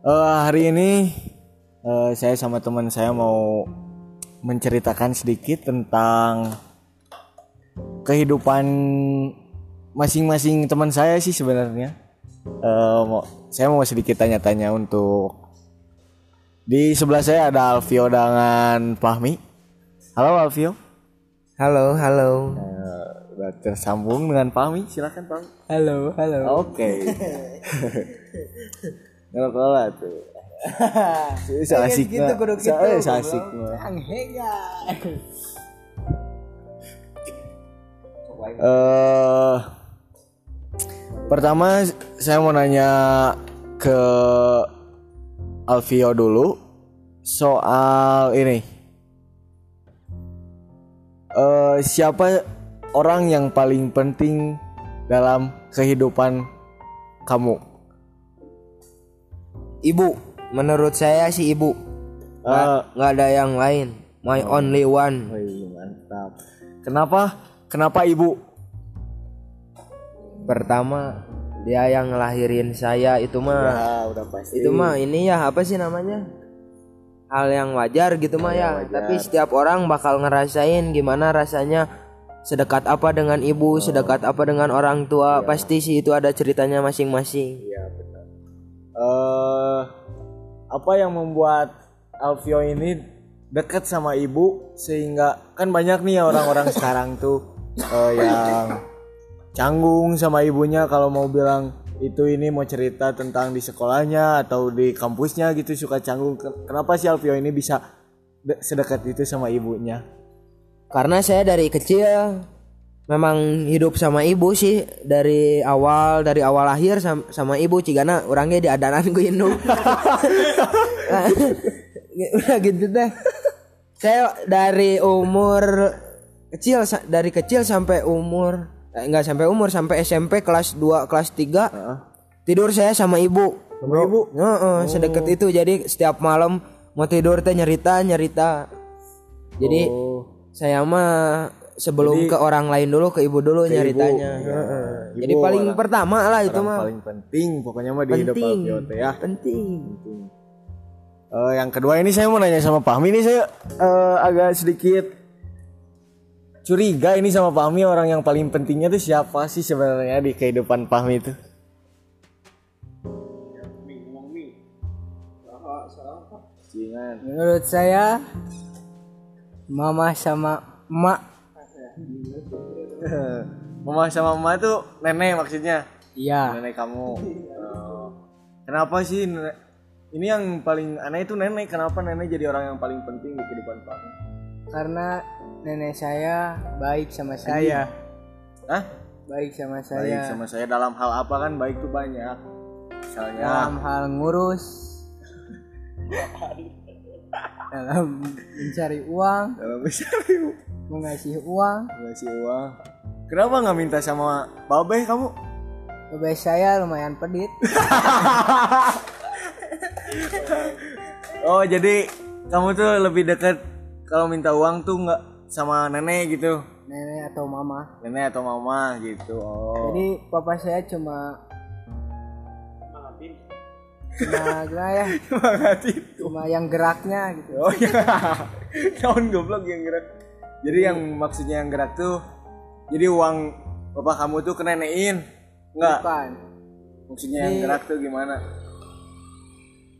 Eh, hari ini eh, saya sama teman saya mau menceritakan sedikit tentang kehidupan masing-masing teman saya sih sebenarnya. Mau, saya mau sedikit tanya-tanya untuk di sebelah saya ada Alvio dengan Fahmi. Halo Alvio. Halo, halo. Udah tersambung dengan Fahmi. Silakan Fahmi. Halo, halo. Oke. Ngerokok tuh. Itu asik gitu, kudu gitu, goblok. asik mah. Eh pertama saya mau nanya ke Alvio dulu soal ini. Eh siapa orang yang paling penting dalam kehidupan kamu? Ibu, menurut saya sih ibu. Nggak, nggak ada yang lain. My only one. Wih, mantap. Kenapa? Kenapa ibu? Pertama, dia yang ngelahirin saya itu mah. Ya, udah pasti. Itu mah ini ya apa sih namanya? Hal yang wajar gitu mah ya. Tapi setiap orang bakal ngerasain gimana rasanya sedekat apa dengan ibu, sedekat apa dengan orang tua. Pasti sih itu ada ceritanya masing-masing. Eh, apa yang membuat Alvio ini dekat sama ibu sehingga kan banyak nih orang-orang sekarang tuh eh, yang canggung sama ibunya kalau mau bilang itu ini mau cerita tentang di sekolahnya atau di kampusnya gitu suka canggung. Ken- Kenapa sih Alvio ini bisa de- sedekat itu sama ibunya? Karena saya dari kecil memang hidup sama ibu sih dari awal dari awal lahir sama, sama ibu cigana orangnya di adanan gue indung. Udah gitu deh. Saya dari umur kecil dari kecil sampai umur eh, enggak sampai umur sampai SMP kelas 2 kelas 3 tidur saya sama ibu. Sama ibu? Heeh, sedekat itu jadi setiap malam mau tidur teh nyerita nyerita. Jadi Oh. saya mah sebelum ke orang lain dulu ke ibu dulu nyaritanya. Iya. Heeh. Ibu Jadi paling orang- pertama lah itu mah. paling penting pokoknya mah di hidup Penting. Alvio teh ya. Penting. Eh, yang kedua ini saya mau nanya sama Fahmi ini saya eh, agak sedikit curiga ini sama Fahmi orang yang paling pentingnya tuh siapa sih sebenarnya di kehidupan Fahmi itu? Jangan. Menurut saya mama sama emak Mama sama mama itu nenek maksudnya. iya Nenek kamu. Eh, kenapa sih nenek? Ini yang paling aneh itu nenek. Kenapa nenek jadi orang yang paling penting di kehidupan Fahmi? karena nenek saya baik sama saya Hah? baik sama Baik saya sama saya dalam hal apa kan baik tuh banyak. Misalnya dalam hal ngurus dalam mencari uang dalam mencari mengasih uang ngasih uang. Kenapa nggak minta sama Babe kamu? Bebek saya lumayan pedit Oh jadi kamu tuh lebih dekat kalau minta uang tuh nggak sama nenek gitu, nenek atau mama nenek atau mama gitu. Oh. jadi papa saya cuma cuma gimana ya itu. cuma yang geraknya gitu Oh iya. Tahun goblok yang gerak. Jadi yang maksudnya yang gerak tuh jadi uang bapak kamu tuh kenenein. Enggak. bukan Maksudnya yang gerak tuh gimana?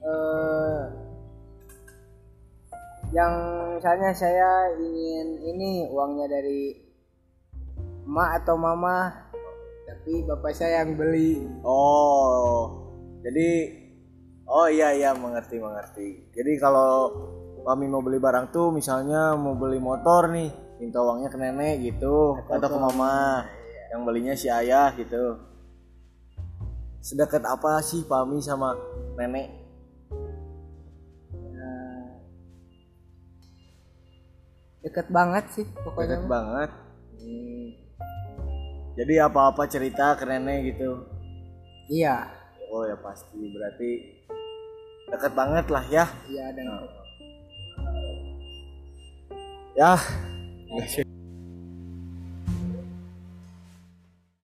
eh yang misalnya saya ingin ini uangnya dari emak atau mama tapi bapak saya yang beli Oh. Jadi Oh iya iya mengerti mengerti. Jadi kalau kami mau beli barang tuh misalnya mau beli motor nih, minta uangnya ke nenek gitu atau, ke mama. Yang belinya si ayah gitu. Sedekat apa sih Pami sama nenek? deket banget sih pokoknya Dekat banget. Hmm. Jadi apa-apa cerita ke nenek gitu. iya Oh ya pasti berarti dekat banget lah ya. iya dan Ya.